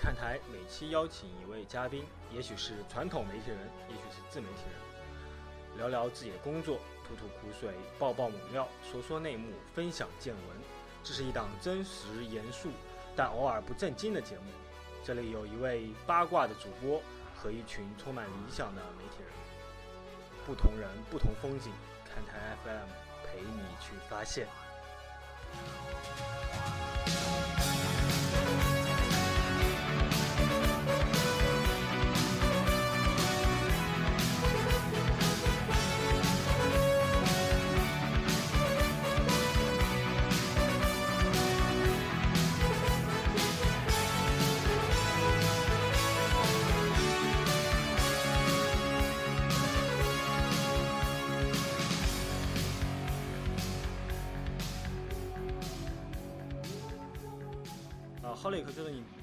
看台每期邀请一位嘉宾，也许是传统媒体人，也许是自媒体人，聊聊自己的工作，吐吐苦水，爆爆猛料，说说内幕，分享见闻。这是一档真实严肃，但偶尔不正经的节目。这里有一位八卦的主播和一群充满理想的媒体人，不同人不同风景，看台 FM 陪你去发现。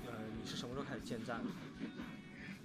呃，你是什么时候开始建站的？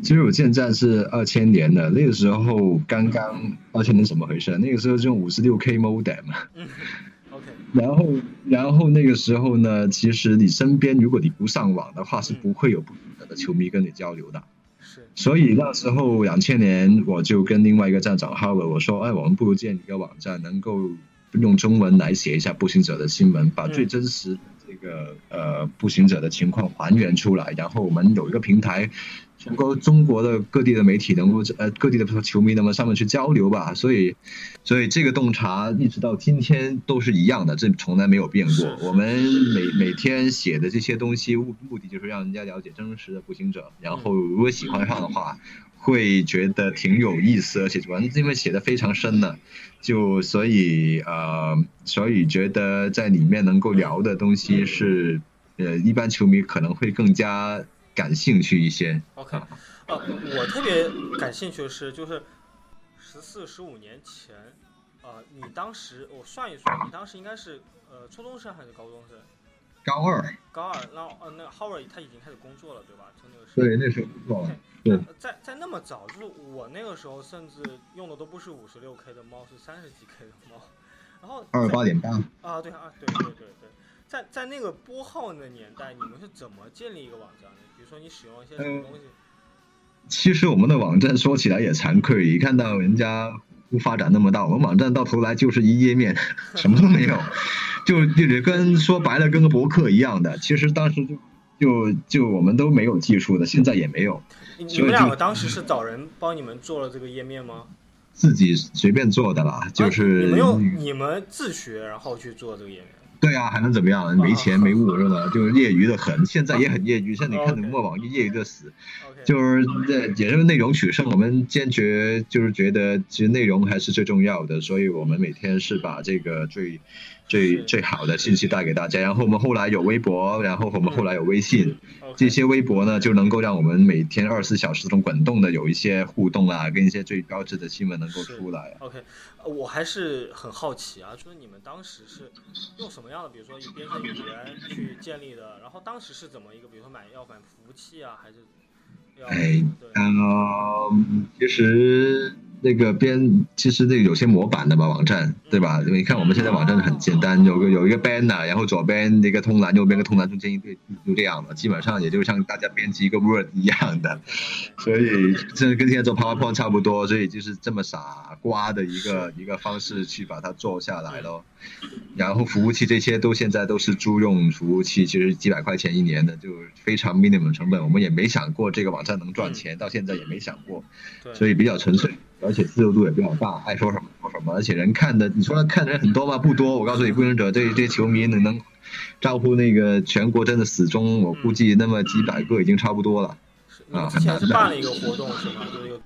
其实我建站是二千年的，那个时候刚刚二千年怎么回事？那个时候就用五十六 K modem。嗯，OK。然后，然后那个时候呢，其实你身边如果你不上网的话，是不会有不同的球迷跟你交流的。是。所以那时候两千年，我就跟另外一个站长 Howard 我说：“哎，我们不如建一个网站，能够用中文来写一下步行者的新闻，把最真实。”这个呃步行者的情况还原出来，然后我们有一个平台，全国中国的各地的媒体能够呃各地的球迷能够上面去交流吧，所以所以这个洞察一直到今天都是一样的，这从来没有变过。我们每每天写的这些东西目目的就是让人家了解真实的步行者，然后如果喜欢上的话。会觉得挺有意思，而且主要因为写的非常深呢，就所以呃，所以觉得在里面能够聊的东西是呃，一般球迷可能会更加感兴趣一些。OK，呃，我特别感兴趣的是，就是十四十五年前，呃，你当时我算一算，你当时应该是呃初中生还是高中生？高二。高二，那呃，那个 Howard 他已经开始工作了，对吧？从那个时候。对，那时候。对，在在那么早，就是我那个时候，甚至用的都不是五十六 K 的猫，是三十几 K 的猫。然后二十八点八。啊，对啊，对对对对，在在那个拨号的年代，你们是怎么建立一个网站的？比如说你使用一些什么东西？其实我们的网站说起来也惭愧，一看到人家发展那么大，我们网站到头来就是一页面，什么都没有，就就跟说白了跟个博客一样的。其实当时就就就我们都没有技术的，现在也没有。你们两个当时是找人帮你们做了这个页面吗？自己随便做的啦，就是你们用你们自学然后去做这个页面。对啊，还能怎么样？没钱没物是吧？就是业余的很，现在也很业余。像你看的墨网业余的死，就是这也是内容取胜。我们坚决就是觉得，其实内容还是最重要的，所以我们每天是把这个最。最最好的信息带给大家，然后我们后来有微博，然后我们后来有微信，这些微博呢就能够让我们每天二十四小时中滚动的有一些互动啊，跟一些最标志的新闻能够出来。OK，我还是很好奇啊，就是你们当时是用什么样的，比如说编程语言去建立的，然后当时是怎么一个，比如说买要买服务器啊，还是？哎，嗯，其实。那个编其实那个有些模板的嘛网站对吧？你看我们现在网站很简单，有个有一个 banner，然后左边那个通栏，右边个通栏，中间一对就这样了，基本上也就像大家编辑一个 Word 一样的，所以这跟现在做 PowerPoint 差不多，所以就是这么傻瓜的一个一个方式去把它做下来咯。然后服务器这些都现在都是租用服务器，其实几百块钱一年的就非常 minimum 成本，我们也没想过这个网站能赚钱，到现在也没想过，所以比较纯粹。而且自由度也比较大，爱说什么说什么。而且人看的，你说看的人很多吗？不多。我告诉你，步行者这这些球迷能能招呼那个全国真的死忠，我估计那么几百个已经差不多了。啊，之前是办了一个活动是吗？就是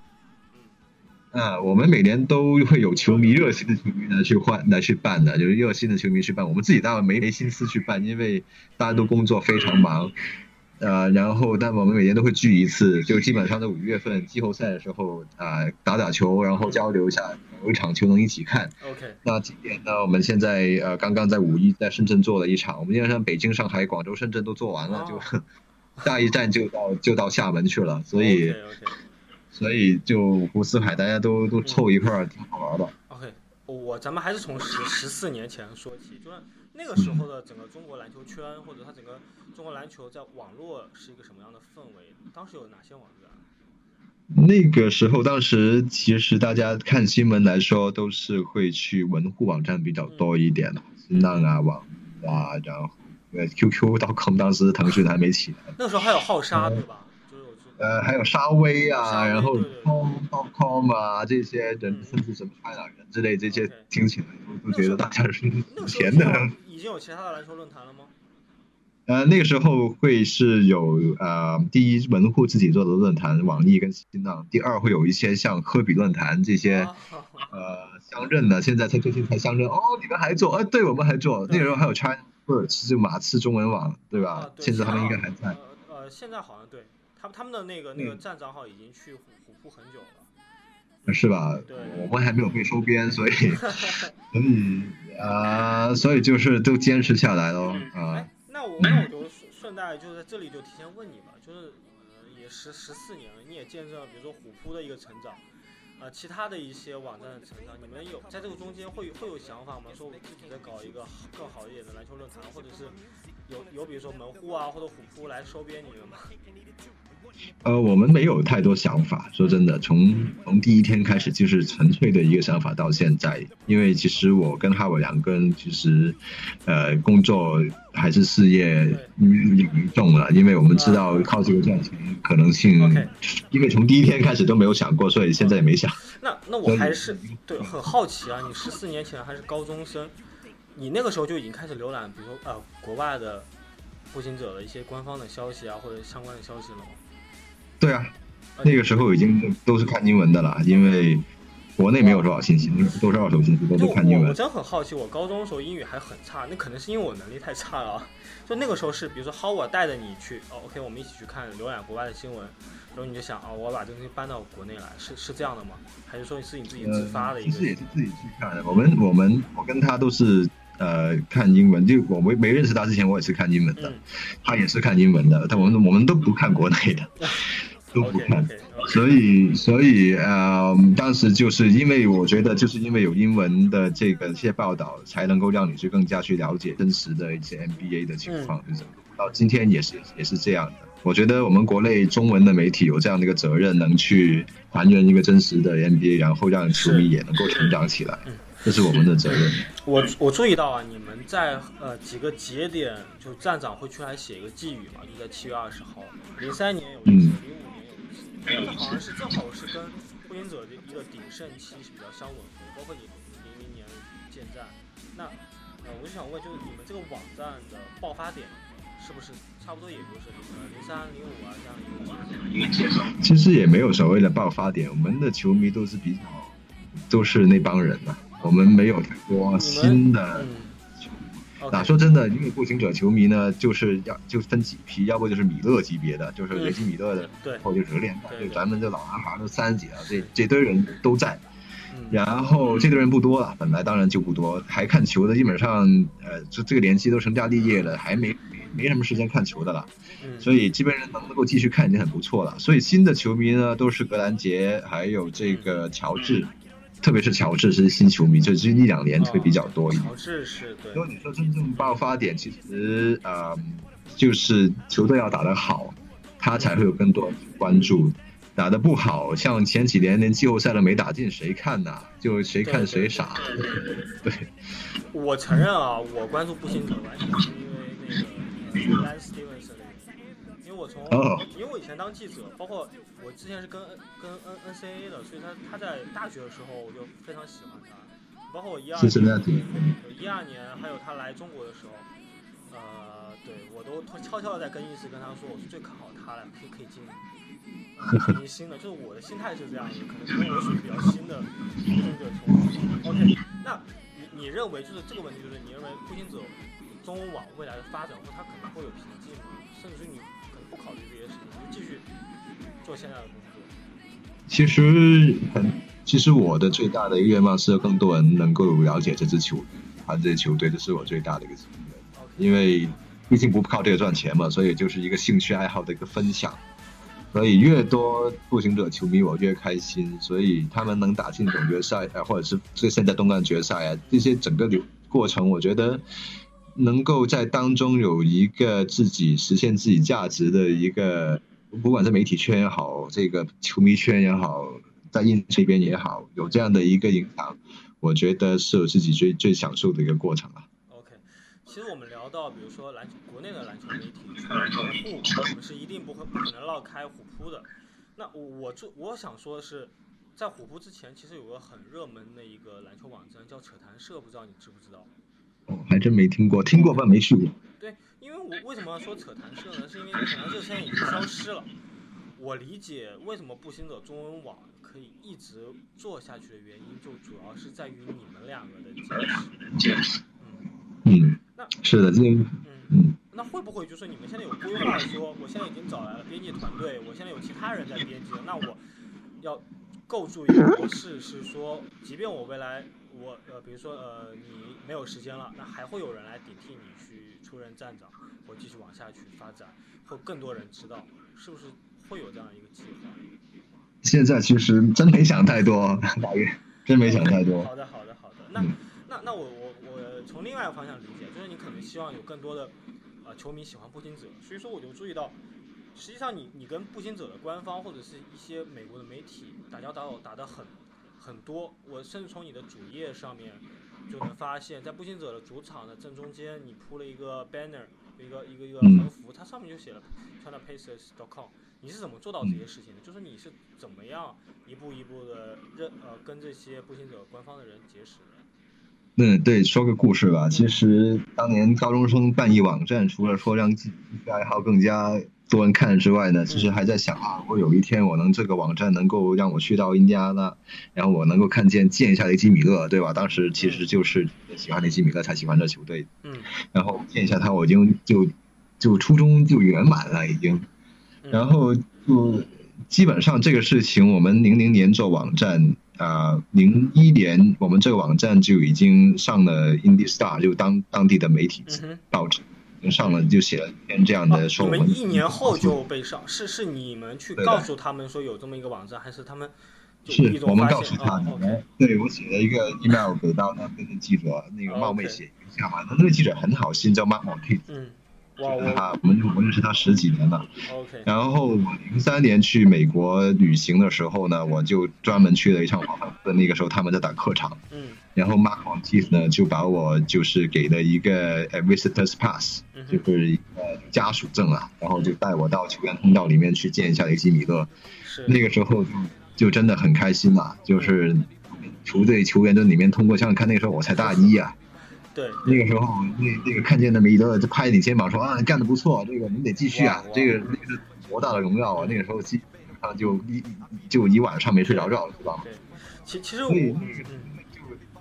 嗯，我们每年都会有球迷热心的球迷来去换来去办的，就是热心的球迷去办。我们自己当然没没心思去办，因为大家都工作非常忙。呃，然后，但我们每年都会聚一次，就基本上在五月份季后赛的时候啊，打打球，然后交流一下，有一场球能一起看。OK。那今年呢，我们现在呃，刚刚在五一在深圳做了一场，我们基本上北京、上海、广州、深圳都做完了，就 下一站就到就到厦门去了，所以所以就湖四海大家都都凑一块儿，挺好玩的。我咱们还是从十十四年前说起，就是。那个时候的整个中国篮球圈，或者它整个中国篮球在网络是一个什么样的氛围？当时有哪些网站？那个时候，当时其实大家看新闻来说，都是会去门户网站比较多一点的，新浪啊、网啊，然后呃 QQ.com，当时腾讯还没起来。那时候还有浩沙，对吧？呃，还有沙威啊，然后 com.com 啊，这些人甚至什么 China 人之类，这些听起来都都觉得大家是有钱的。已经有其他的篮球论坛了吗？呃，那个时候会是有呃，第一门户自己做的论坛，网易跟新浪；第二会有一些像科比论坛这些呃相认的，现在才最近才相认。哦，你们还做？呃，对，我们还做。那个时候还有 China First，就马刺中文网，对吧？现在他们应该还在。呃，现在好像对。他们他们的那个那个站长号已经去虎虎扑很久了，是吧？对，我们还没有被收编，所以 所以啊，所以就是都坚持下来喽啊。那我那我就顺顺带就在这里就提前问你吧，就是呃也十十四年了，你也见证了比如说虎扑的一个成长，呃其他的一些网站的成长，你们有在这个中间会会有想法吗？说我自己在搞一个更好一点的篮球论坛，或者是有有比如说门户啊或者虎扑来收编你们吗？呃，我们没有太多想法，说真的，从从第一天开始就是纯粹的一个想法到现在。因为其实我跟哈维两个人其实，呃，工作还是事业严重了，因为我们知道靠这个赚钱可能性，因为从第一天开始都没有想过，所以现在也没想。那那我还是对很好奇啊，你十四年前还是高中生，你那个时候就已经开始浏览，比如说呃国外的步行者的一些官方的消息啊，或者相关的消息了吗？对啊，那个时候已经都是看英文的了，因为国内没有多少信息，都是二手信息，都是看英文。我真很好奇，我高中的时候英语还很差，那可能是因为我能力太差了。就那个时候是，比如说，Howard 带着你去，哦，OK，我们一起去看浏览国外的新闻，然后你就想，哦，我把这东西搬到国内来，是是这样的吗？还是说是你自己自发的一个？其实也是自己去看的。我们我们我跟他都是呃看英文，就我没没认识他之前，我也是看英文的，他也是看英文的，但我们我们都不看国内的。都不看，所以所以呃，当时就是因为我觉得就是因为有英文的这个一些报道，才能够让你去更加去了解真实的一些 NBA 的情况，就是到今天也是也是这样的。我觉得我们国内中文的媒体有这样的一个责任，能去还原一个真实的 NBA，然后让球迷也能够成长起来，这是我们的责任。我我注意到啊，你们在呃几个节点，就站长会出来写一个寄语嘛，就在七月二十号，零三年有一次，零五。这好像是正好是跟步行者的一个鼎盛期是比较相吻合，包括你零零年建站，那呃我就想问，就是你们这个网站的爆发点是不是差不多也就是呃零三零五啊这样一个阶段？其实也没有所谓的爆发点，我们的球迷都是比较都是那帮人嘛，我们没有太多新的。啊，说真的，因为步行者球迷呢，就是要就分几批，要不就是米勒级别的，就是雷吉米勒的，对，或者热恋的，就咱们这老男孩都三十几了，这这堆人都在。然后这堆人不多了，本来当然就不多，还看球的基本上，呃，这这个年纪都成家立业了，还没没没什么时间看球的了。所以基本上能够继续看已经很不错了。所以新的球迷呢，都是格兰杰，还有这个乔治。特别是乔治是新球迷，就这一两年会比较多一点。乔治是对。如果你说真正爆发点，其实呃，就是球队要打得好，他才会有更多关注。打得不好，像前几年连季后赛都没打进，谁看呐？就谁看谁傻。对。我承认啊，我关注步行者完全是因为那个从，因为我以前当记者，包括我之前是跟跟 N N C A 的，所以他他在大学的时候我就非常喜欢他，包括我一二年，一二年还有他来中国的时候，呃，对我都悄悄的在更衣室跟他说，我是最看好他了，可以可以进明星的，就是我的心态是这样的，可能因为我属于比较新的步行者球迷。OK，那你你认为就是这个问题，就是你认为步行者中网未来的发展，或他可能会有瓶颈吗？甚至是你。继续做现在的工作。其实很，其实我的最大的一个愿望是更多人能够了解这支球队，啊，这支球队，这是我最大的一个心愿。因为毕竟不靠这个赚钱嘛，所以就是一个兴趣爱好的一个分享。所以越多步行者球迷，我越开心。所以他们能打进总决赛，啊，或者是这现在东冠决赛啊，这些整个流过程，我觉得。能够在当中有一个自己实现自己价值的一个，不管是媒体圈也好，这个球迷圈也好，在印这边也好，有这样的一个影响，我觉得是我自己最最享受的一个过程了。OK，其实我们聊到，比如说篮球国内的篮球媒体，虎扑，我们是一定不会不可能绕开虎扑的。那我我就我想说的是。在虎扑之前，其实有个很热门的一个篮球网站叫扯谈社，不知道你知不知道？哦，还真没听过，听过但没去过。对，因为我为什么要说扯谈社呢？是因为扯谈社现在已经消失了。我理解为什么步行者中文网可以一直做下去的原因，就主要是在于你们两个的坚持。嗯嗯，那是的，这嗯嗯，那会不会就是你们现在有规划说，我现在已经找来了编辑团队，我现在有其他人在编辑了，那我要。构筑一个模式是说，即便我未来我呃，比如说呃，你没有时间了，那还会有人来顶替你去出任站长，或继续往下去发展，或更多人知道，是不是会有这样一个计划？现在其实真没想太多，大约真没想太多。好的，好的，好的。那那那我我我从另外一个方向理解，就是你可能希望有更多的呃球迷喜欢步行者，所以说我就注意到。实际上，你你跟步行者的官方或者是一些美国的媒体打交道打得很很多。我甚至从你的主页上面就能发现，在步行者的主场的正中间，你铺了一个 banner，一个一个一个横幅，它上面就写了 China Pacers.com。你是怎么做到这些事情的？就是你是怎么样一步一步的认呃跟这些步行者官方的人结识的？嗯，对，说个故事吧。其实当年高中生办一网站，除了说让自己爱好更加。多人看之外呢，其实还在想啊，如果有一天我能这个网站能够让我去到印第安纳，然后我能够看见见一下雷吉米勒，对吧？当时其实就是喜欢雷吉米勒才喜欢这球队，嗯，然后见一下他，我已经就就初中就圆满了已经，然后就基本上这个事情，我们零零年做网站啊，零一年我们这个网站就已经上了 Indy Star，就当当地的媒体报纸。上了就写了一篇这样的说。你们一年后就被上，是是你们去告诉他们说有这么一个网站，还是他们？是我们告诉他的。对我写了一个 email 给到那边的记者，那个冒昧写一下嘛。那那个记者很好心，叫 Mark。嗯。他我们我认识他十几年了。OK。然后我零三年去美国旅行的时候呢，我就专门去了一场华盛顿。那个时候他们在打客场。嗯。然后 Mark Monte 呢就把我就是给了一个 visitors pass，就是一个家属证啊，然后就带我到球员通道里面去见一下雷吉米勒。是。那个时候就就真的很开心嘛，就是球队球员在里面通过，像看那个时候我才大一啊。对，那个时候，那那个看见那么一个，就拍你肩膀说啊，干得不错，这个你得继续啊，这个那个是多大的荣耀啊！那个时候基本上就一就一晚上没睡着觉了，是吧？对，其其实我就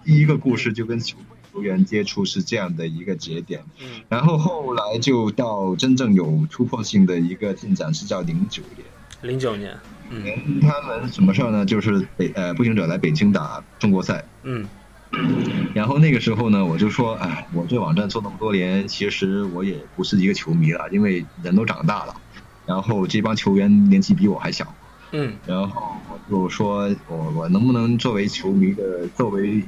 第一个故事就跟球球员接触是这样的一个节点，嗯，然后后来就到真正有突破性的一个进展是叫零九年，零九年，嗯，他们什么事儿呢？就是北呃步行者来北京打中国赛，嗯。然后那个时候呢，我就说，哎，我这网站做那么多年，其实我也不是一个球迷了，因为人都长大了，然后这帮球员年纪比我还小，嗯，然后我就说，我我能不能作为球迷的，作为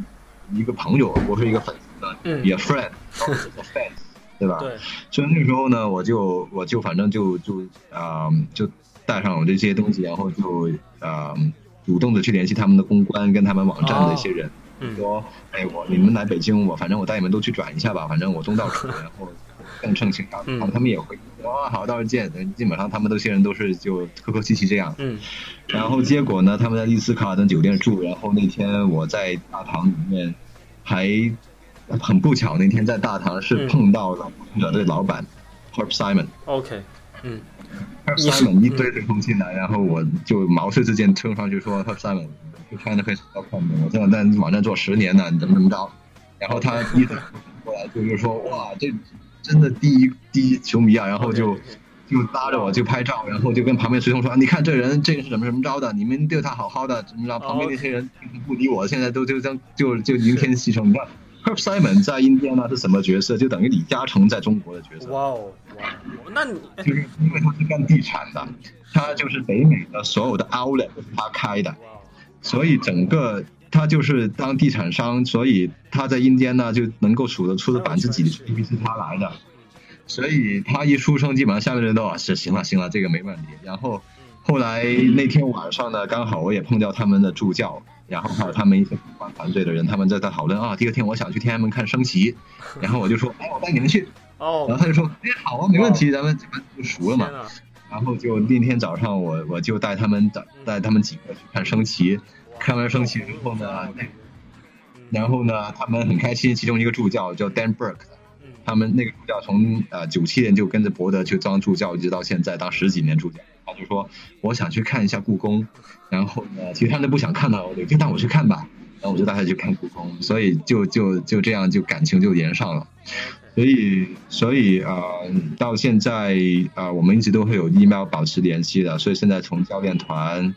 一个朋友，我是一个粉丝的，嗯，be a friend，是个 fans，对吧？对。所以那个时候呢，我就我就反正就就啊，就带上我这些东西，然后就啊，主动的去联系他们的公关，跟他们网站的一些人。说，哎，我你们来北京，我反正我带你们都去转一下吧，反正我东道主，然后更称心他们，他们也会，哇，好，到时候见。基本上他们这些人都是就客客气气这样。嗯。然后结果呢，他们在丽思卡尔顿酒店住，然后那天我在大堂里面，还很不巧，那天在大堂是碰到了我的老板，Herb Simon。OK。嗯。Herb Simon 一堆人冲进来，然后我就毛遂自荐冲上去说，Herb Simon。就穿的很少看的，我在在网站做十年了，你怎么怎么着？然后他一过来就是说，哇，这真的第一第一球迷啊！然后就就拉着我就拍照，然后就跟旁边随从说，你看这人这个是怎么怎么着的？你们对他好好的，怎么着？旁边那些人不理我，现在都就将就就明天牺牲。你看，Herb Simon 在印第安纳是什么角色？就等于李嘉诚在中国的角色。哇哦，哇，那你就是因为他是干地产的，他就是北美的所有的 Outlet 都是他开的。所以整个他就是当地产商，所以他在印第安纳就能够数得出的百分之几的 GDP 是他来的。所以他一出生，基本上下面人都啊是行了行了，这个没问题。然后后来那天晚上呢，刚好我也碰到他们的助教，然后还有他们一些主管团队的人，他们在在讨论啊。第二天我想去天安门看升旗，然后我就说，哎，我带你们去。哦。然后他就说，哎，好啊，没问题，咱们就熟了嘛。然后就那天早上，我我就带他们带带他们几个去看升旗，看完升旗之后呢，然后呢，他们很开心。其中一个助教叫 Dan Burke。他们那个助教从呃九七年就跟着伯德去当助教，一直到现在当十几年助教。他就说我想去看一下故宫，然后呢，其他都不想看到，就带我去看吧。然后我就带他去看故宫，所以就就就这样就感情就连上了。所以所以啊，到现在啊，我们一直都会有 email 保持联系的。所以现在从教练团。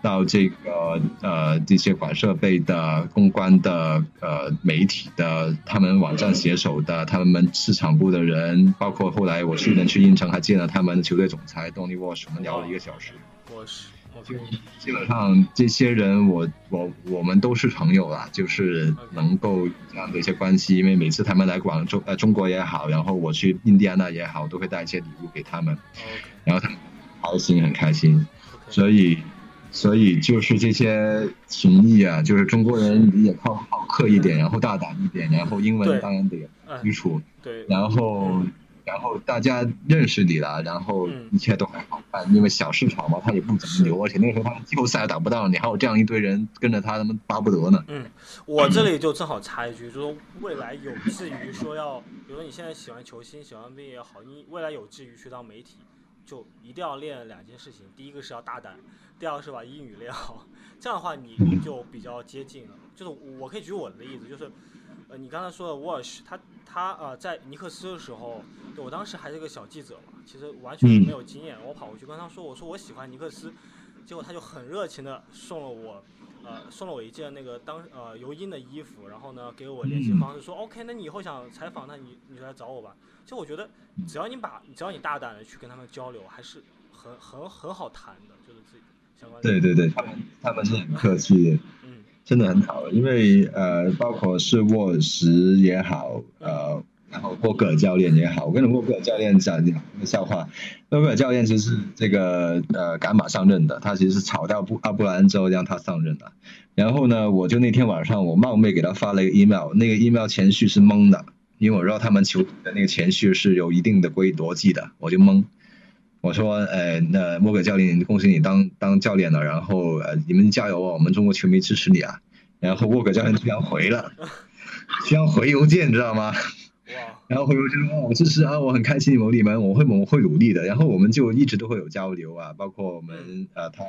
到这个呃这些管设备的、公关的、呃媒体的、他们网站携手的、他们市场部的人，包括后来我去年去应城还见了他们球队总裁 Donny Walsh，我们聊了一个小时。Walsh，就基本上这些人，我我我们都是朋友啦，就是能够这样的一些关系，因为每次他们来广州呃中国也好，然后我去印第安纳也好，都会带一些礼物给他们，然后他们开心很开心，所以。所以就是这些情谊啊，就是中国人也靠好客一点，然后大胆一点，然后英文当然得基础，对，然后然后大家认识你了，然后一切都很好办，因为小市场嘛，他也不怎么牛，而且那个时候他们季后赛打不到，你还有这样一堆人跟着他，他们巴不得呢。嗯，我这里就正好插一句，就是未来有志于说要，比如说你现在喜欢球星，喜欢 NBA 也好，你未来有志于去当媒体。就一定要练两件事情，第一个是要大胆，第二个是把英语练好。这样的话，你就比较接近了。就是我可以举我的例子，就是呃，你刚才说的 Wash，他他呃在尼克斯的时候，我当时还是个小记者嘛，其实完全没有经验。我跑过去跟他说，我说我喜欢尼克斯，结果他就很热情的送了我呃送了我一件那个当呃尤因的衣服，然后呢给我联系方式，说 OK，那你以后想采访，那你你就来找我吧。其实我觉得，只要你把，只要你大胆的去跟他们交流，还是很很很好谈的，就是自己相关。对对对，他们他们是很客气的，嗯，真的很好。因为呃，包括是沃什也好，呃，然后沃格尔教练也好，我跟沃格尔教练讲一个笑话。沃格尔教练其实是这个呃赶马上任的，他其实是炒掉布阿布兰之后让他上任的。然后呢，我就那天晚上我冒昧给他发了一个 email，那个 email 前序是懵的。因为我知道他们球队的那个前序是有一定的规逻辑的，我就懵。我说，呃，那莫格教练，恭喜你当当教练了，然后呃，你们加油啊，我们中国球迷支持你啊。然后沃格教练居然回了，居然回邮件，你知道吗？然后回头就说，我支持啊，我很开心有你们，我会我会努力的。然后我们就一直都会有交流啊，包括我们呃，他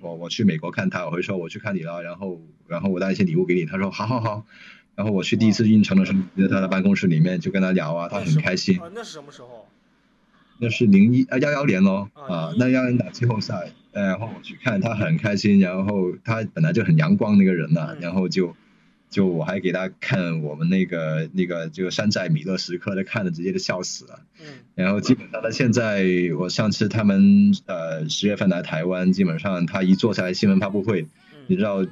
我我去美国看他，我会说我去看你了，然后然后我带一些礼物给你，他说好好好。然后我去第一次运城的时候，在他的办公室里面就跟他聊啊，他很开心。那是什么时候？那是零一啊幺幺年咯啊，那幺幺年打季后赛，然后我去看他很开心，然后他本来就很阳光那个人呐，然后就就我还给他看我们那个那个就山寨米勒时刻，他看的直接就笑死了。嗯。然后基本上他现在，我上次他们呃十月份来台湾，基本上他一坐下来新闻发布会，你知道。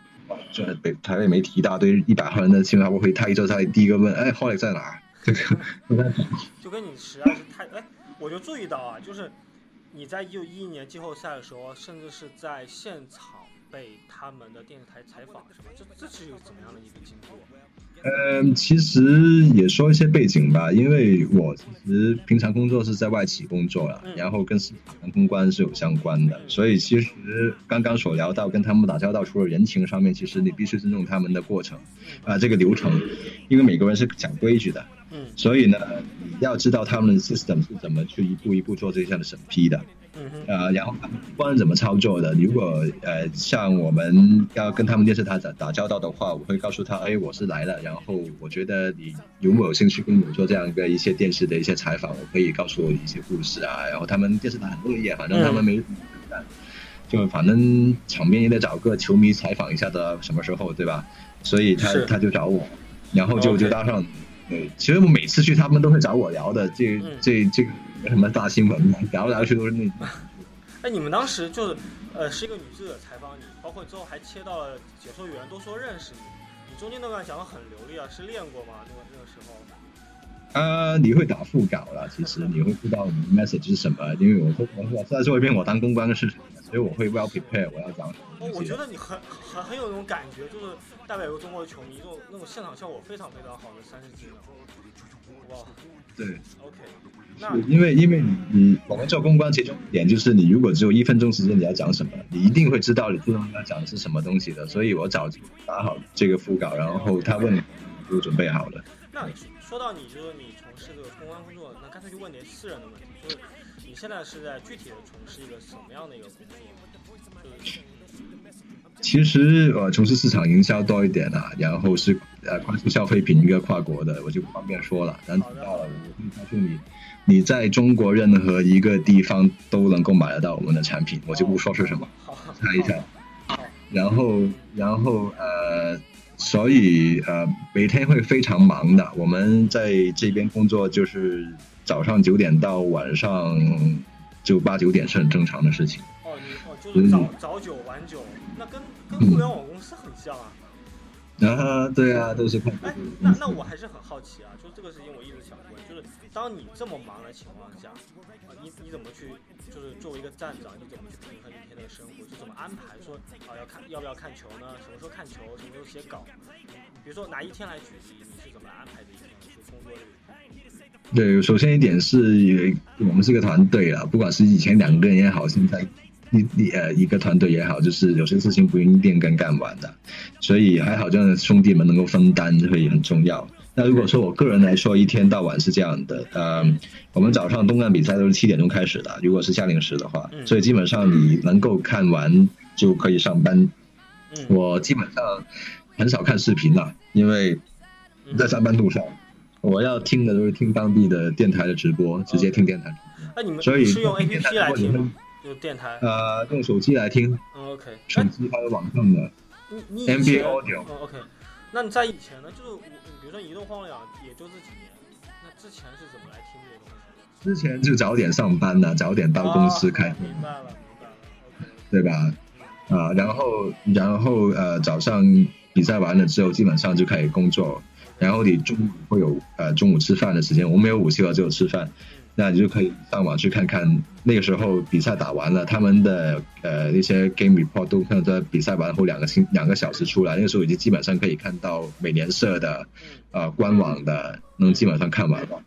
就是北台北媒体一大堆一百号人的新闻发布会，他一坐下来第一个问，哎，霍雷在哪？这个就跟你实在是太哎，我就注意到啊，就是你在一九一一年季后赛的时候，甚至是在现场被他们的电视台采访，是吧？这这是怎么样的一个经历？嗯，其实也说一些背景吧，因为我其实平常工作是在外企工作了，然后跟市场公关是有相关的，所以其实刚刚所聊到跟他们打交道，除了人情上面，其实你必须尊重他们的过程，啊，这个流程，因为每个人是讲规矩的，嗯，所以呢，你要知道他们的 system 是怎么去一步一步做这项的审批的。呃，然后不管怎么操作的？如果呃像我们要跟他们电视台打打交道的话，我会告诉他，哎，我是来了，然后我觉得你有没有兴趣跟我做这样一个一些电视的一些采访？我可以告诉我一些故事啊。然后他们电视台很乐意，反正他们没，就反正场面也得找个球迷采访一下的，什么时候对吧？所以他他就找我，然后就就搭上。对，其实我每次去他们都会找我聊的，这这这个。什么大新闻嘛？聊来聊去都是那，哎，你们当时就是呃是一个女记者采访你，包括之后还切到了解说员都说认识你，你中间那段讲的很流利啊，是练过吗？那个那个时候？呃，你会打副稿了，其实你会知道你的 message 是什么，因为我会我在做一遍我当公关的事情，所以我会 well prepare 我要讲什么。哦，我觉得你很很很有那种感觉，就是代表一个中国的球迷，这种那种现场效果非常非常好的三十几秒。哇，对，OK，那因为因为你你我们做公关，其中一点就是你如果只有一分钟时间你要讲什么，你一定会知道你最终要讲的是什么东西的，所以我早就打好这个副稿，然后他问你都准备好了。那说到你，就是你从事这个公关工作，那干脆就问点私人的问题，就是你现在是在具体的从事一个什么样的一个工作？就是其实我从事市场营销多一点啊，然后是呃关注消费品一个跨国的，我就不方便说了。但知道了，我可以告诉你，你在中国任何一个地方都能够买得到我们的产品，我就不说是什么，猜一下。然后，然后呃，所以呃每天会非常忙的。我们在这边工作就是早上九点到晚上就八九点是很正常的事情。哦，你哦就是早早九晚九，那跟跟互联网公司很像啊。啊，对啊，都是看。哎，那那我还是很好奇啊，就是这个事情我一直想问，就是当你这么忙的情况下，啊，你你怎么去，就是作为一个站长，你怎么去平衡一天的生活，就怎么安排？说啊，要看要不要看球呢？什么时候看球？什么时候写稿？比如说拿一天来举例，你是怎么安排的一天？就工作日？对，首先一点是我们是一个团队啊，不管是以前两个人也好，现在。一一呃一个团队也好，就是有些事情不一定跟干完的，所以还好这样的兄弟们能够分担会很重要。那如果说我个人来说，一天到晚是这样的，呃，我们早上东岸比赛都是七点钟开始的，如果是夏令时的话，所以基本上你能够看完就可以上班。我基本上很少看视频了，因为在上班路上，我要听的都是听当地的电台的直播，直接听电台。那你们所以是用 APP 来听吗？就电台，呃，用手机来听。嗯，OK。手机还有网上的。你你以 NBA Audio。嗯，OK。那你在以前呢？就是比如说移动互联网，也就这几年。那之前是怎么来听这些东西？之前就早点上班呢，早点到公司开。明白了，明白了。OK。对吧？啊，然后然后呃，早上比赛完了之后，基本上就开始工作。然后你中午会有呃中午吃饭的时间，我们没有午休啊，只有吃饭。那你就可以上网去看看，那个时候比赛打完了，他们的呃那些 game report 都看在比赛完后两个星两个小时出来，那个时候已经基本上可以看到美联社的呃官网的，能基本上看完了。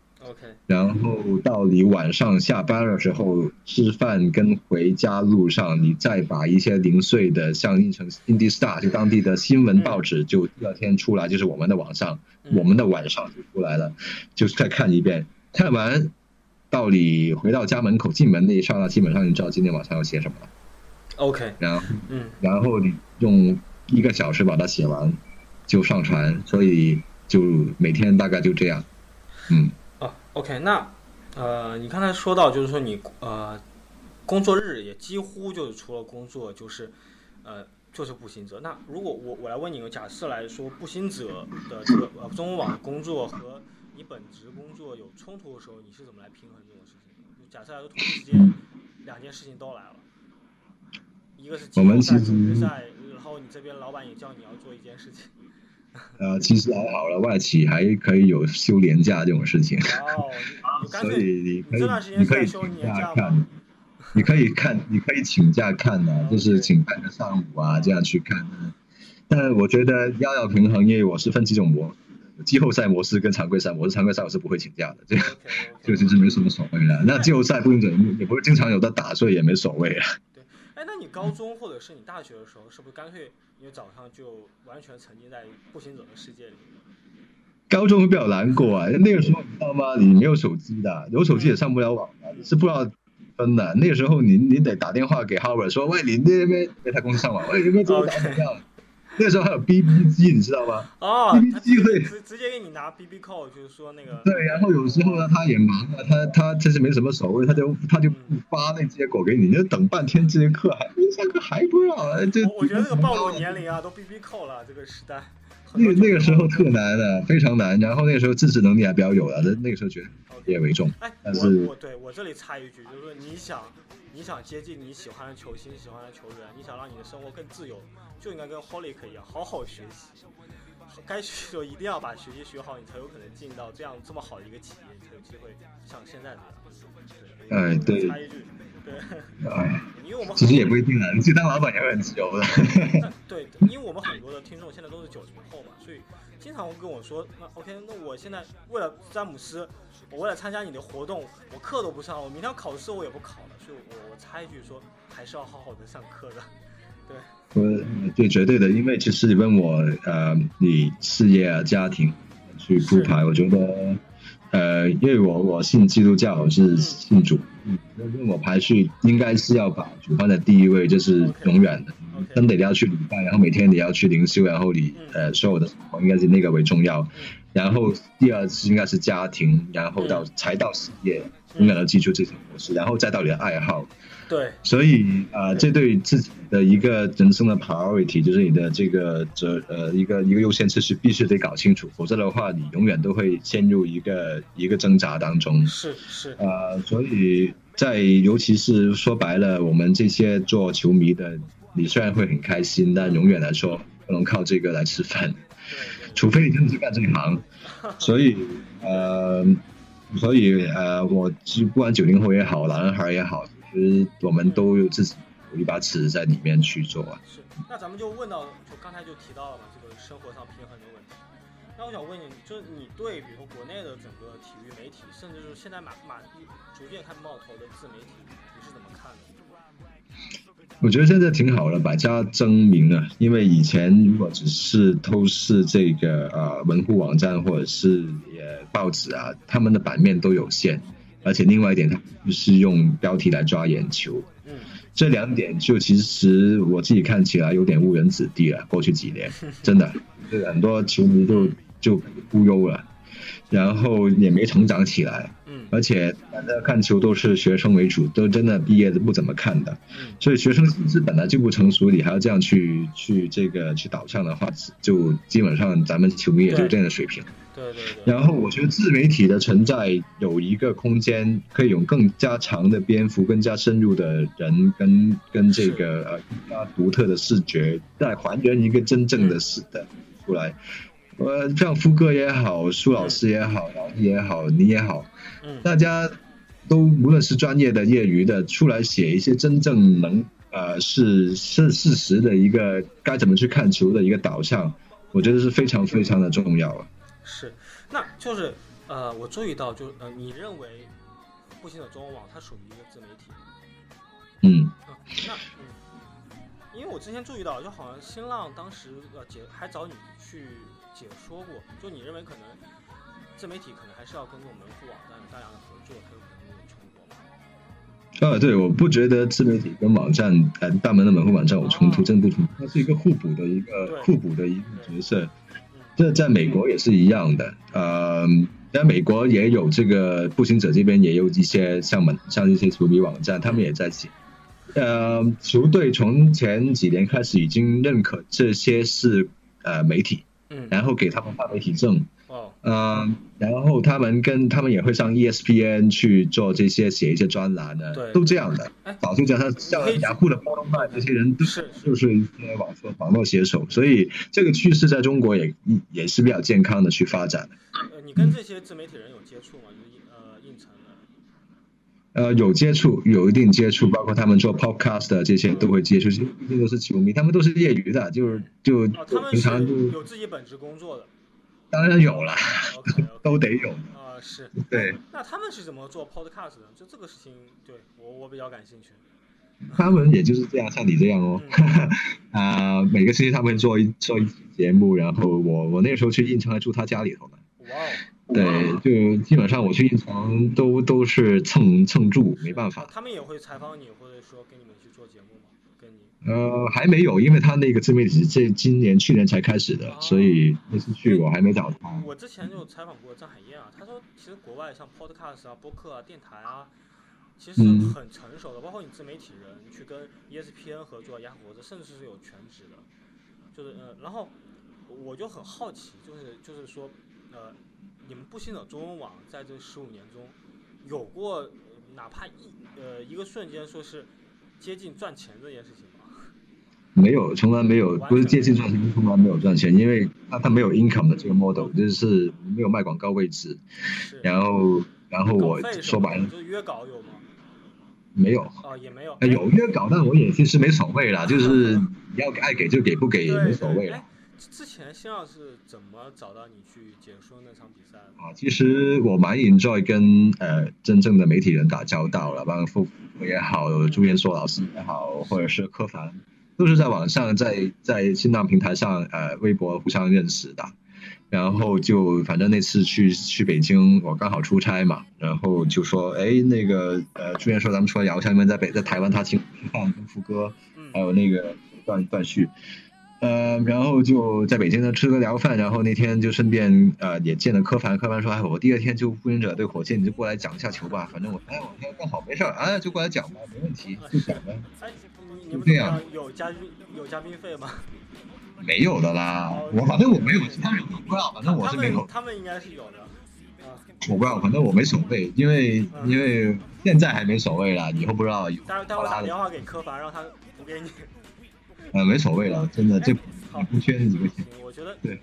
然后到你晚上下班的时候吃饭跟回家路上，你再把一些零碎的像印成 Indy Star 就当地的新闻报纸，就第二天出来就是我们的网上，我们的晚上就出来了，就再看一遍，看完。到你回到家门口进门那一刹那，基本上你知道今天晚上要写什么了。OK，然后，嗯，然后你用一个小时把它写完，就上传，所以就每天大概就这样。嗯。哦，OK，那呃，你刚才说到就是说你呃，工作日也几乎就是除了工作就是呃就是步行者。那如果我我来问你个，假设来说步行者的这个呃中文网的工作和你本职工作有冲突的时候，你是怎么来平衡这种事情？就假设来说，同一时间两件事情都来了，一个是季后赛、总决赛，然后你这边老板也叫你要做一件事情。呃，其实还好了，外企还可以有休年假这种事情。哦，所以你可以你可以请假看，你可以看，你可以请假看的，就是请半个上午啊，这样去看。但我觉得要要平衡，因为我是分几种模。季后赛模式跟常规赛模式，常规赛我是不会请假的，这个 这个其实没什么所谓的。那季后赛不用准，也不会经常有的打，所以也没所谓啊。对，哎，那你高中或者是你大学的时候，是不是干脆你早上就完全沉浸在步行者的世界里？高中会比较难过啊，那个时候你知道吗？你没有手机的，有手机也上不了网的，是不知道分的。那个时候你你得打电话给 Howard 说，喂，你那边在他公司上网，喂，你那边怎么样？那时候还有 B B 机，你知道吗？哦，B B 机会直直接给你拿 B B call，就是说那个。对，然后有时候呢，他也忙啊，他他其实没什么所谓，他就他就不发那结果给你，你就等半天，这节课还下课还不让，这我觉得这个暴露年龄啊，都 B B call 了，这个时代。那那个时候特难的，非常难。然后那个时候自制能力还比较有的，那那个时候觉得以也为重。哎，但是我对我这里插一句，就是说你想你想接近你喜欢的球星、喜欢的球员，你想让你的生活更自由，就应该跟 Holy 一样，好好学习。该学习的时候一定要把学习学好，你才有可能进到这样这么好的一个企业，你才有机会像现在这样。哎，对。插一句，对。哎，因为我们其实也不一定啊，你去当老板也会很自由的。对，因为我们很多的听众现在都是九零后嘛，所以经常会跟我说，那 OK，那我现在为了詹姆斯，我为了参加你的活动，我课都不上，我明天考试我也不考了，所以我我插一句说，还是要好好的上课的。对。呃，对，绝对的，因为其实你问我，呃，你事业啊、家庭去铺排，我觉得，呃，因为我我信基督教，我是信主，嗯，问我排序，应该是要把主放在第一位，就是永远的，真的你要去礼拜，然后每天你要去灵修，然后你呃所有的应该是那个为重要，然后第二是应该是家庭，然后到才到事业，永远都记住这些模式，然后再到你的爱好。对，所以啊，这对自己的一个人生的 priority，就是你的这个责呃一个一个优先次序，必须得搞清楚，否则的话，你永远都会陷入一个一个挣扎当中。是是啊，所以在尤其是说白了，我们这些做球迷的，你虽然会很开心，但永远来说不能靠这个来吃饭，除非你真的是干这一行。所以呃，所以呃，我不管九零后也好，男孩也好。其实我们都有自己有一把尺在里面去做。是，那咱们就问到，就刚才就提到了嘛，这个生活上平衡的问题。那我想问你，就是你对比如说国内的整个体育媒体，甚至是现在马马逐渐开始冒头的自媒体，你是怎么看的？我觉得现在挺好的，百家争鸣啊。因为以前如果只是透视这个呃门户网站或者是也报纸啊，他们的版面都有限。而且另外一点，它就是用标题来抓眼球，嗯，这两点就其实我自己看起来有点误人子弟了。过去几年，真的，这很多球迷就就忽悠了，然后也没成长起来，嗯，而且大家看球都是学生为主，都真的毕业的不怎么看的，所以学生心智本来就不成熟，你还要这样去去这个去导向的话，就基本上咱们球迷也就这样的水平。对对对，然后我觉得自媒体的存在有一个空间，可以用更加长的篇幅、更加深入的人跟跟这个呃更加独特的视觉，再还原一个真正的事的出来。呃，像夫哥也好，苏老师也好，也好，你也好，嗯，大家都无论是专业的、业余的，出来写一些真正能呃是是事实的一个该怎么去看球的一个导向，我觉得是非常非常的重要啊。是，那就是呃，我注意到，就呃，你认为复兴的中文网它属于一个自媒体？嗯。啊，那嗯，因为我之前注意到，就好像新浪当时呃解还找你去解说过，就你认为可能自媒体可能还是要跟这种门户网站大量的合作，才有可能有冲突吗？啊，对，我不觉得自媒体跟网站呃大门的门户网站有冲突，真不冲突，它是一个互补的一个互补的一个角色。这在美国也是一样的，呃，在美国也有这个步行者这边也有一些像门像一些球迷网站，他们也在写。呃，球队从前几年开始已经认可这些是呃媒体，嗯，然后给他们发媒体证。嗯，然后他们跟他们也会上 ESPN 去做这些写一些专栏的，对，都这样的。早就叫他像雅虎的包龙曼这些人都是就是一些网络网络写手，所以这个趋势在中国也也是比较健康的去发展。呃，你跟这些自媒体人有接触吗？就是呃有接触，有一定接触，包括他们做 podcast 的这些都会接触，毕竟都是球迷，他们都是业余的，就是就平常就有自己本职工作的。当然有了，都得有啊，是对。那他们是怎么做 podcast 的？就这个事情，对我我比较感兴趣。他们也就是这样，像你这样哦。啊，每个星期他们做一做一期节目，然后我我那个时候去应城还住他家里头呢。哇哦。对，就基本上我去应城都都是蹭蹭住，没办法。他们也会采访你，或者说跟你们去做节目吗？跟你？呃，还没有，因为他那个自媒体这今年去年才开始的，所以那次去我还没找他。我之前就采访过张海燕啊，他说其实国外像 podcast 啊、播客啊、电台啊，其实很成熟的，包括你自媒体人去跟 ESPN 合作、雅虎合作，甚至是有全职的，就是呃，然后我就很好奇，就是就是说，呃，你们步行者中文网在这十五年中，有过呃哪怕一呃一个瞬间说是接近赚钱这件事情吗？没有，从来没有，不是接近赚钱，从来没有赚钱，因为它它没有 income 的这个 model，就是没有卖广告位置，然后然后我说白了就是约稿有吗？没有，啊，也没有。呃有约稿，但我也其实没所谓啦，就是你 要爱给就给，不给也对没所谓啦。之前新老师怎么找到你去解说那场比赛的？啊，其实我蛮 enjoy 跟呃真正的媒体人打交道了，包括傅也好，朱彦硕老师也好，或者是柯凡，都是在网上在在新浪平台上呃微博互相认识的。然后就反正那次去去北京，我刚好出差嘛，然后就说，哎，那个呃朱彦硕咱们出来聊一下，因为在北在台湾他请吃饭跟副歌，嗯还有那个段段旭，呃，然后就在北京呢吃个聊饭，然后那天就顺便呃也见了柯凡，柯凡说，哎，我第二天就步行者对火箭，你就过来讲一下球吧，反正我哎我说刚好没事儿，啊就过来讲吧，没问题，就讲呗，就这样样？有嘉宾有嘉宾费吗？没有的啦，我反正我没有，其他人我不知道，反正我是没有，他们应该是有的。啊，我不知道，反正我没所谓，因为嗯因为现在还没所谓了，以后不知道有待会待会打电话给柯凡，让他补给你。呃没所谓了，真的这不缺那几个钱，行，我觉得对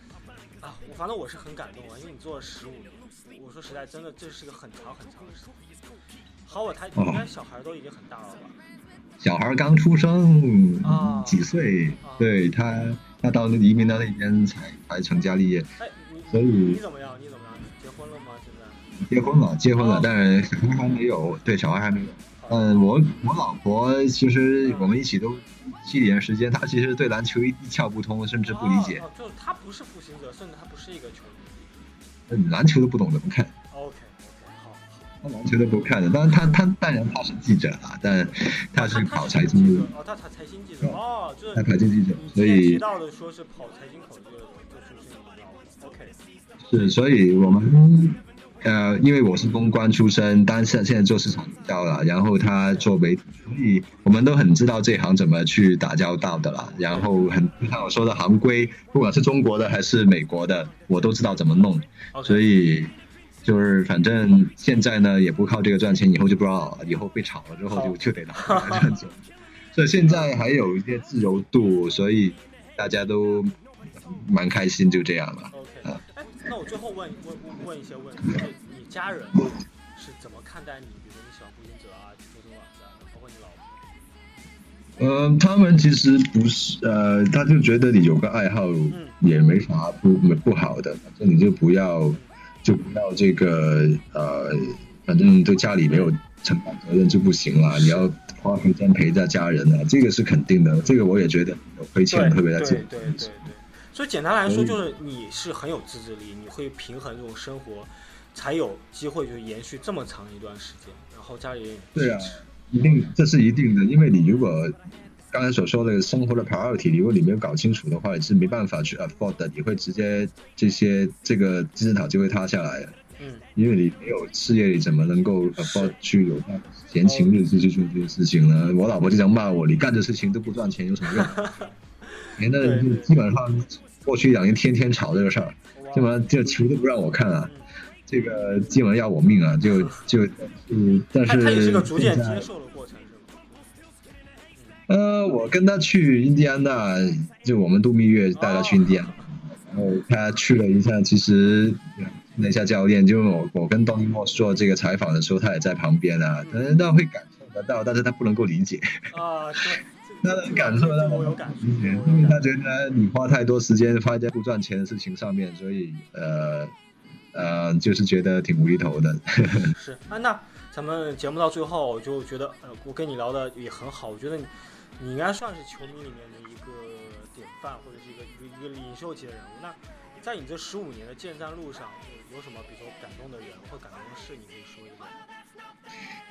啊，我反正我是很感动啊，因为你做了十五年，我说实在，真的这是个很长很长的时间。好，我他哦应该小孩都已经很大了吧？小孩刚出生啊几岁啊，对他他到那移民到那边才才成家立业，哎，你所以你怎么样？你怎么样？结婚了吗？现在？结婚了结婚了哦，但是小孩还没有，对小孩还没有。好嗯，我我老婆其实我们一起都七年时间，她其实对篮球一一窍不通，甚至不理解哦，，哦就是他不是步行者，甚至她不是一个球迷。嗯篮球都不懂怎么看。OK OK，好好。他篮球都不看的，当然他他当然他是记者啊，但他是跑财经的，哦，他财财经记者哦，就是他财经记者，所以提到的说是跑财经口这个这个出身的老婆，OK，是所以我们呃，因为我是公关出身，但是现在做市场营销了，然后他做媒体，所以我们都很知道这行怎么去打交道的啦。然后很像我说的行规，不管是中国的还是美国的，我都知道怎么弄，所以。就是反正现在呢也不靠这个赚钱，以后就不知道，以后被炒了之后就就得拿这个赚钱。所以现在还有一些自由度，所以大家都蛮开心，就这样了。那我最后问问问问一些问题，就是你家人是怎么看待你？比如说你喜欢步行者啊，去做这个网站的，包括你老婆。嗯，他们其实不是，呃，他就觉得你有个爱好也没啥不不好的，反正你就不要就不要这个呃，反正对家里没有承担责任就不行了，你要花时间陪着家人啊，这个是肯定的，这个我也觉得有亏欠，特别在这对对对对。所以简单来说，就是你是很有自制力，你会平衡这种生活，才有机会就延续这么长一段时间。然后家里人对啊一定这是一定的，因为你如果刚才所说的生活的 priority，如果你没有搞清楚的话，你是没办法去 afford 的，你会直接这些这个金字塔就会塌下来的。嗯，因为你没有事业，你怎么能够 afford 去有闲情逸致去做这些事情呢？我老婆经常骂我，你干的事情都不赚钱，有什么用？现在就基本上过去两年天天吵这个事儿，基本上就球都不让我看啊嗯，这个基本上要我命啊！就 就嗯，但是他他也是个逐渐接受的过程？呃，我跟他去印第安纳，就我们度蜜月带他去印第安，然后他去了一下，其实问了一下教练，就我我跟东尼莫做这个采访的时候，他也在旁边啊，但那会感受得到，但是他不能够理解，啊，对，他能感受到，我有感觉，因为他觉得你花太多时间花在不赚钱的事情上面，所以呃呃，就是觉得挺无厘头的。是啊，那咱们节目到最后，我就觉得，呃，我跟你聊的也很好，我觉得你你应该算是球迷里面的一个典范，或者是一个一个一个领袖级的人物。那在你这十五年的建站路上，有什么比如说感动的人或感动的事，你可以说一下？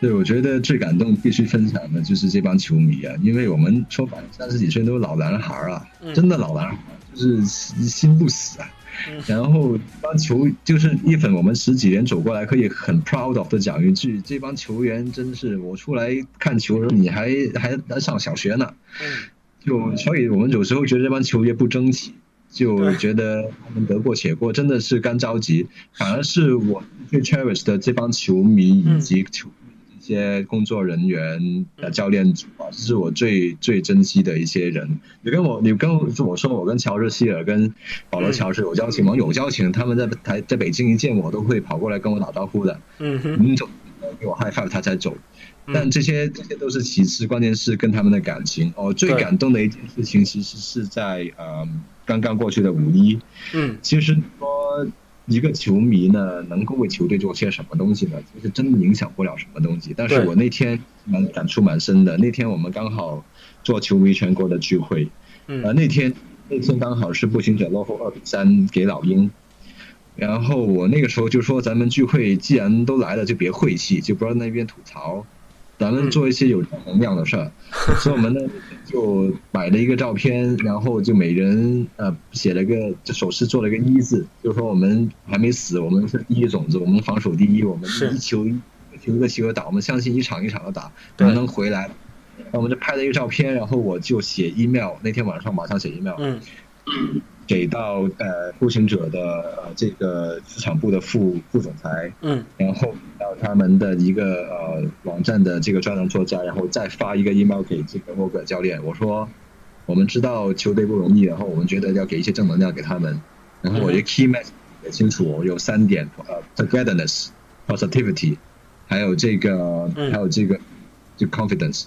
对，我觉得最感动、必须分享的就是这帮球迷啊，因为我们说白了，三十几岁都是老男孩儿啊，嗯。真的老男孩儿，就是心心不死啊。嗯。然后帮球就是一粉，我们十几年走过来，可以很 proud of 的讲一句，这帮球员真是我出来看球的时候，你还还还上小学呢，嗯。就所以我们有时候觉得这帮球员不争气，就觉得他们得过且过，真的是干着急。反而是我最 cherish 的这帮球迷以及球这些工作人员、呃教练组啊，这是我最最珍惜的一些人。你跟我，你跟我说，我跟乔治希尔、跟保罗乔治有交情吗？有交情，他们在台在北京一见我都会跑过来跟我打招呼的。嗯哼，你走，给我 high five，他才走。但这些这些都是其次，关键是跟他们的感情。哦，最感动的一件事情，其实是在呃刚刚过去的五一。嗯，其实说一个球迷呢，能够为球队做些什么东西呢？其实真的影响不了什么东西。但是我那天蛮感触蛮深的。那天我们刚好做球迷全国的聚会，呃，那天那天刚好是步行者落后二比三给老鹰。然后我那个时候就说，咱们聚会既然都来了，就别晦气，就不要那边吐槽。咱们做一些有正能量的事儿，所以我们呢就摆了一个照片，然后就每人呃写了个就手势做了个一字，就是说我们还没死，我们是第一种子，我们防守第一，我们一球一球一个球的打，我们相信一场一场的打，我们能回来。那我们就拍了一个照片，然后我就写 email，那天晚上马上写 email。嗯。给到呃步行者的呃这个市场部的副副总裁，嗯，然后到他们的一个呃网站的这个专栏作家，然后再发一个 email 给这个沃格教练，我说我们知道球队不容易，然后我们觉得要给一些正能量给他们，然后我的 key message 也清楚，我有三点呃 togetherness，positivity，还有这个还有这个就 confidence，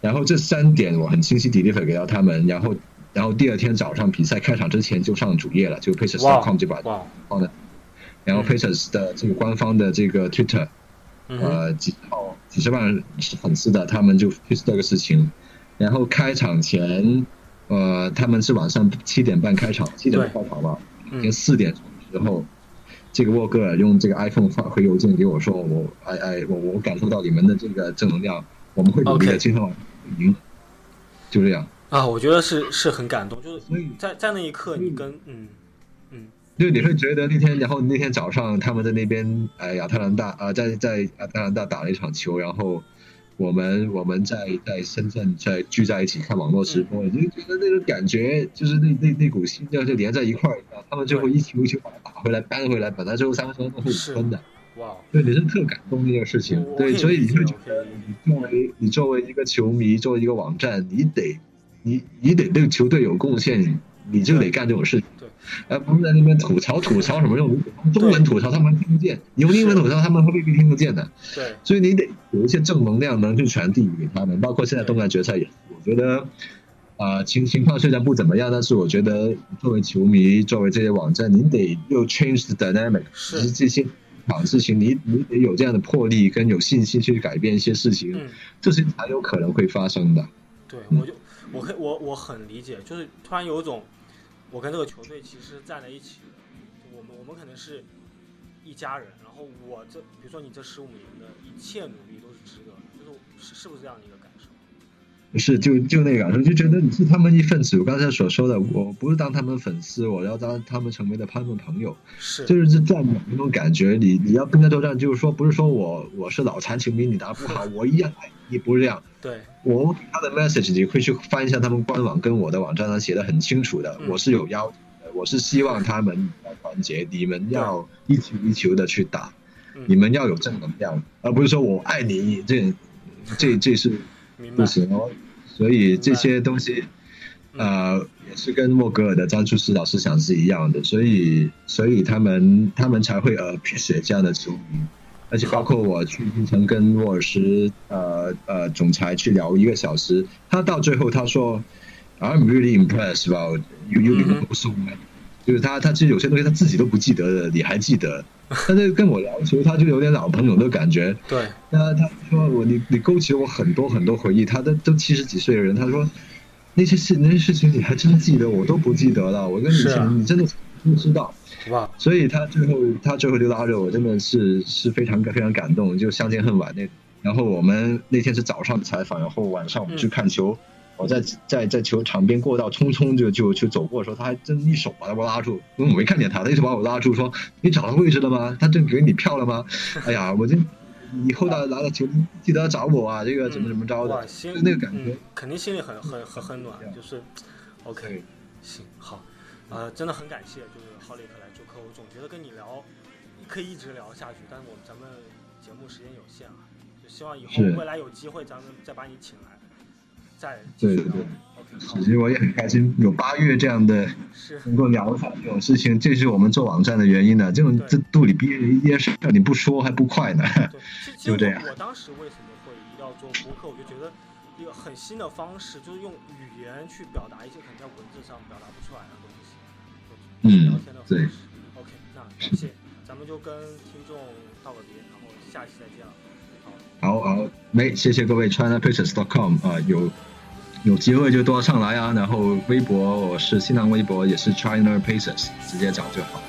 然后这三点我很清晰 deliver 给到他们，然后。然后第二天早上比赛开场之前就上主页了，就 Pacers.com 就把放的，然后 Pacers 的这个官方的这个 Twitter，呃几号几十万粉丝的，他们就 post 这个事情。然后开场前，呃他们是晚上七点半开场，七点半开场吧，已经四点时候，这个沃格尔用这个 iPhone 发回邮件给我说，我哎哎我我感受到你们的这个正能量，我们会努力的，今天晚上赢，就这样。啊，我觉得是是很感动，就是在在那一刻，你跟嗯嗯，就你会觉得那天，然后那天早上他们在那边，哎，亚特兰大啊，在在亚特兰大打了一场球，然后我们我们在在深圳在聚在一起看网络直播，你就觉得那种感觉，就是那那那股心跳就连在一块儿，他们最后一球一球把它打回来扳回来，本来最后三分钟都是五分的，哇，对，你是特感动那件事情，对，所以你会觉得你作为你作为一个球迷，作为一个网站，你得。你你得对球队有贡献，你就得干这种事情，对，而不是在那边吐槽吐槽什么用中文吐槽他们听不见，用英文吐槽他们未必听得见的，对，所以你得有一些正能量能去传递给他们，包括现在东南决赛也，我觉得，啊情情况虽然不怎么样，但是我觉得作为球迷，作为这些网站，你得又 change the dynamic，是这些场事情，你你得有这样的魄力跟有信心去改变一些事情，这些才有可能会发生的。对，我就。我可我我很理解，就是突然有一种，我跟这个球队其实站在一起的，我们我们可能是一家人，然后我这比如说你这十五年的一切努力都是值得的，就是是是不是这样的一个感受？是，就就那个感受，就觉得你是他们一份子。我刚才所说的，我不是当他们粉丝，我要当他们成为的他们朋友，是，就是这这样那种感觉。你你要跟他作战，就是说不是说我我是脑残球迷，你打不好，我一样爱你，不是这样。对。我他的 message 你会去翻一下他们官网跟我的网站上写的很清楚的，我是有要求的，我是希望他们要团结，你们要一球一球的去打，你们要有正能量，而不是说我爱你，这这 这是不行哦。所以这些东西，呃，也是跟莫格尔的战术指导思想是一样的，所以所以他们他们才会呃写这样的球迷。而且包括我去槟城跟沃尔什呃呃总裁去聊一个小时，他到最后他说，I'm really impressed about you you know so much，就是他他其实有些东西他自己都不记得的，你还记得，他就跟我聊球他就有点老朋友的感觉。对，那他说我你你勾起了我很多很多回忆，他都都七十几岁的人，他说那些事那些事情你还真记得，我都不记得了，我跟以前你真的不知道。哇！所以他最后他最后就拉着我，真的是是非常非常感动，就相见恨晚那。然后我们那天是早上采访，然后晚上我们去看球。我在在在球场边过道匆匆就就就走过的时候，他还真一手把我拉住，因为我没看见他，他一手把我拉住说：“你找到位置了吗？他真给你票了吗？” 哎呀，我这以后到拿到球记得要找我啊，这个怎么怎么着的，就那个感觉，肯定心里很很很很暖，就是 OK，行好。呃，真的很感谢，就是浩利克来做客，我总觉得跟你聊可以一直聊下去，但是我们咱们节目时间有限啊，就希望以后未来有机会咱们再把你请来，再对对对。其实我也很开心，有八月这样的能够聊上这种事情，这是我们做网站的原因呢。这种这肚里憋着一件事，你不说还不快呢。就这样。我当时为什么会要做博客？我就觉得一个很新的方式，就是用语言去表达一些可能在文字上表达不出来的东西。对。OK，那感谢，咱们就跟听众道个别，然后下期再见了。好，好好，没，谢谢各位，ChinaPaces.com 啊，有。有机会就多上来啊，然后微博我是新浪微博也是 China Paces，直接找就好。